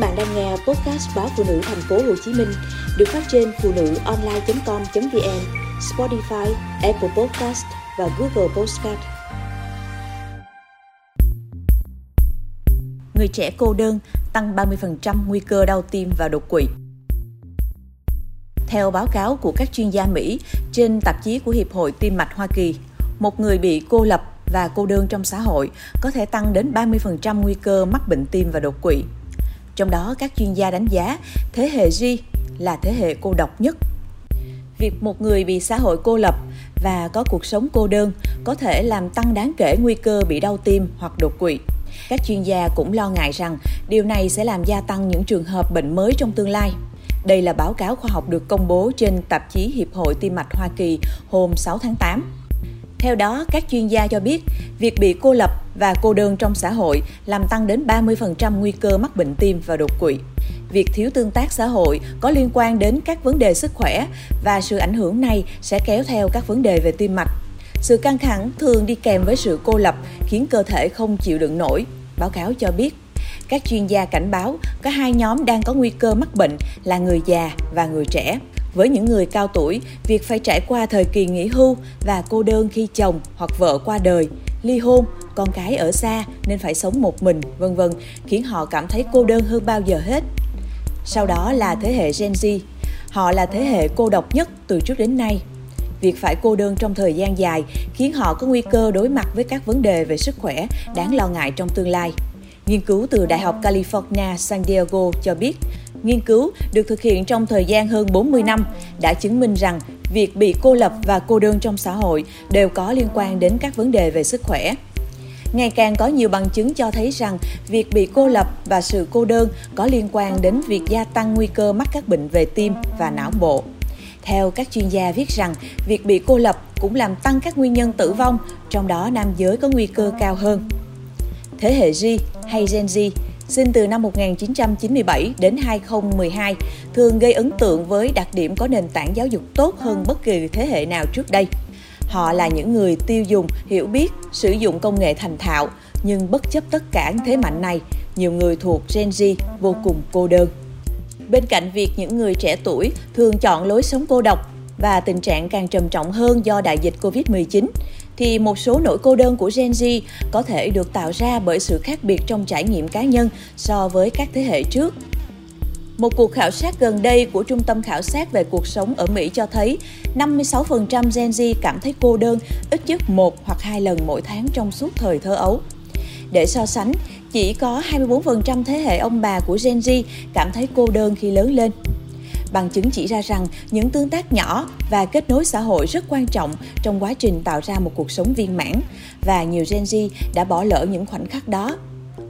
bạn đang nghe podcast báo phụ nữ thành phố Hồ Chí Minh được phát trên phụ nữ online.com.vn, Spotify, Apple Podcast và Google Podcast. Người trẻ cô đơn tăng 30% nguy cơ đau tim và đột quỵ. Theo báo cáo của các chuyên gia Mỹ trên tạp chí của Hiệp hội Tim mạch Hoa Kỳ, một người bị cô lập và cô đơn trong xã hội có thể tăng đến 30% nguy cơ mắc bệnh tim và đột quỵ. Trong đó, các chuyên gia đánh giá thế hệ G là thế hệ cô độc nhất. Việc một người bị xã hội cô lập và có cuộc sống cô đơn có thể làm tăng đáng kể nguy cơ bị đau tim hoặc đột quỵ. Các chuyên gia cũng lo ngại rằng điều này sẽ làm gia tăng những trường hợp bệnh mới trong tương lai. Đây là báo cáo khoa học được công bố trên tạp chí Hiệp hội Tim mạch Hoa Kỳ hôm 6 tháng 8. Theo đó, các chuyên gia cho biết, việc bị cô lập và cô đơn trong xã hội làm tăng đến 30% nguy cơ mắc bệnh tim và đột quỵ. Việc thiếu tương tác xã hội có liên quan đến các vấn đề sức khỏe và sự ảnh hưởng này sẽ kéo theo các vấn đề về tim mạch. Sự căng thẳng thường đi kèm với sự cô lập khiến cơ thể không chịu đựng nổi, báo cáo cho biết. Các chuyên gia cảnh báo có hai nhóm đang có nguy cơ mắc bệnh là người già và người trẻ. Với những người cao tuổi, việc phải trải qua thời kỳ nghỉ hưu và cô đơn khi chồng hoặc vợ qua đời, ly hôn, con cái ở xa nên phải sống một mình, vân vân, khiến họ cảm thấy cô đơn hơn bao giờ hết. Sau đó là thế hệ Gen Z. Họ là thế hệ cô độc nhất từ trước đến nay. Việc phải cô đơn trong thời gian dài khiến họ có nguy cơ đối mặt với các vấn đề về sức khỏe đáng lo ngại trong tương lai. Nghiên cứu từ Đại học California San Diego cho biết, Nghiên cứu được thực hiện trong thời gian hơn 40 năm đã chứng minh rằng việc bị cô lập và cô đơn trong xã hội đều có liên quan đến các vấn đề về sức khỏe. Ngày càng có nhiều bằng chứng cho thấy rằng việc bị cô lập và sự cô đơn có liên quan đến việc gia tăng nguy cơ mắc các bệnh về tim và não bộ. Theo các chuyên gia viết rằng, việc bị cô lập cũng làm tăng các nguyên nhân tử vong, trong đó nam giới có nguy cơ cao hơn. Thế hệ G hay Gen Z sinh từ năm 1997 đến 2012, thường gây ấn tượng với đặc điểm có nền tảng giáo dục tốt hơn bất kỳ thế hệ nào trước đây. Họ là những người tiêu dùng hiểu biết, sử dụng công nghệ thành thạo, nhưng bất chấp tất cả thế mạnh này, nhiều người thuộc Gen Z vô cùng cô đơn. Bên cạnh việc những người trẻ tuổi thường chọn lối sống cô độc và tình trạng càng trầm trọng hơn do đại dịch Covid-19, thì một số nỗi cô đơn của Gen Z có thể được tạo ra bởi sự khác biệt trong trải nghiệm cá nhân so với các thế hệ trước. Một cuộc khảo sát gần đây của Trung tâm Khảo sát về cuộc sống ở Mỹ cho thấy 56% Gen Z cảm thấy cô đơn ít nhất một hoặc hai lần mỗi tháng trong suốt thời thơ ấu. Để so sánh, chỉ có 24% thế hệ ông bà của Gen Z cảm thấy cô đơn khi lớn lên. Bằng chứng chỉ ra rằng những tương tác nhỏ và kết nối xã hội rất quan trọng trong quá trình tạo ra một cuộc sống viên mãn và nhiều Gen Z đã bỏ lỡ những khoảnh khắc đó.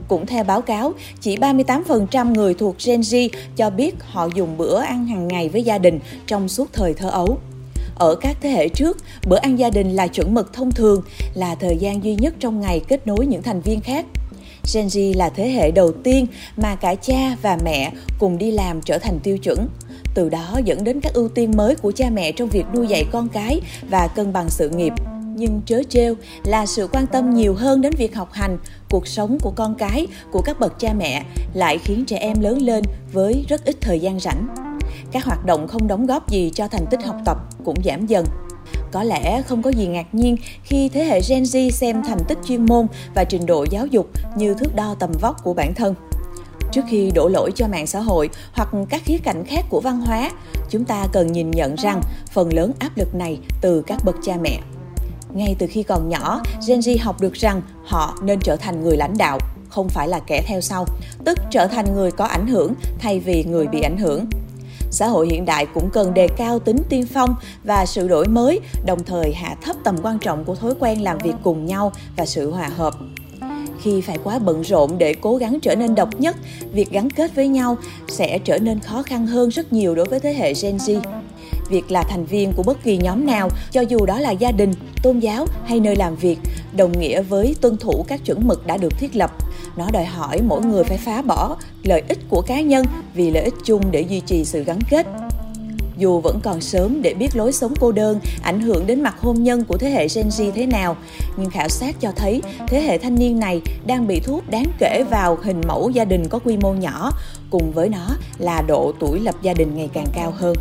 Cũng theo báo cáo, chỉ 38% người thuộc Gen Z cho biết họ dùng bữa ăn hàng ngày với gia đình trong suốt thời thơ ấu. Ở các thế hệ trước, bữa ăn gia đình là chuẩn mực thông thường, là thời gian duy nhất trong ngày kết nối những thành viên khác. Gen Z là thế hệ đầu tiên mà cả cha và mẹ cùng đi làm trở thành tiêu chuẩn từ đó dẫn đến các ưu tiên mới của cha mẹ trong việc nuôi dạy con cái và cân bằng sự nghiệp nhưng trớ trêu là sự quan tâm nhiều hơn đến việc học hành, cuộc sống của con cái, của các bậc cha mẹ lại khiến trẻ em lớn lên với rất ít thời gian rảnh. Các hoạt động không đóng góp gì cho thành tích học tập cũng giảm dần. Có lẽ không có gì ngạc nhiên khi thế hệ Gen Z xem thành tích chuyên môn và trình độ giáo dục như thước đo tầm vóc của bản thân. Trước khi đổ lỗi cho mạng xã hội hoặc các khía cạnh khác của văn hóa, chúng ta cần nhìn nhận rằng phần lớn áp lực này từ các bậc cha mẹ. Ngay từ khi còn nhỏ, Gen Z học được rằng họ nên trở thành người lãnh đạo, không phải là kẻ theo sau, tức trở thành người có ảnh hưởng thay vì người bị ảnh hưởng. Xã hội hiện đại cũng cần đề cao tính tiên phong và sự đổi mới, đồng thời hạ thấp tầm quan trọng của thói quen làm việc cùng nhau và sự hòa hợp khi phải quá bận rộn để cố gắng trở nên độc nhất, việc gắn kết với nhau sẽ trở nên khó khăn hơn rất nhiều đối với thế hệ gen z. Việc là thành viên của bất kỳ nhóm nào, cho dù đó là gia đình, tôn giáo hay nơi làm việc, đồng nghĩa với tuân thủ các chuẩn mực đã được thiết lập. Nó đòi hỏi mỗi người phải phá bỏ lợi ích của cá nhân vì lợi ích chung để duy trì sự gắn kết. Dù vẫn còn sớm để biết lối sống cô đơn ảnh hưởng đến mặt hôn nhân của thế hệ Gen Z thế nào, nhưng khảo sát cho thấy thế hệ thanh niên này đang bị thuốc đáng kể vào hình mẫu gia đình có quy mô nhỏ, cùng với nó là độ tuổi lập gia đình ngày càng cao hơn.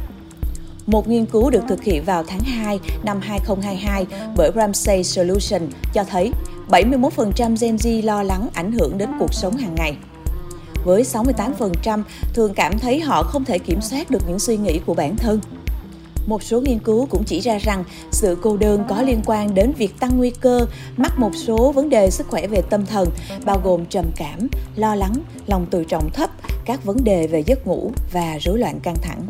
Một nghiên cứu được thực hiện vào tháng 2 năm 2022 bởi Ramsey Solution cho thấy 71% Gen Z lo lắng ảnh hưởng đến cuộc sống hàng ngày. Với 68% thường cảm thấy họ không thể kiểm soát được những suy nghĩ của bản thân. Một số nghiên cứu cũng chỉ ra rằng sự cô đơn có liên quan đến việc tăng nguy cơ mắc một số vấn đề sức khỏe về tâm thần, bao gồm trầm cảm, lo lắng, lòng tự trọng thấp, các vấn đề về giấc ngủ và rối loạn căng thẳng.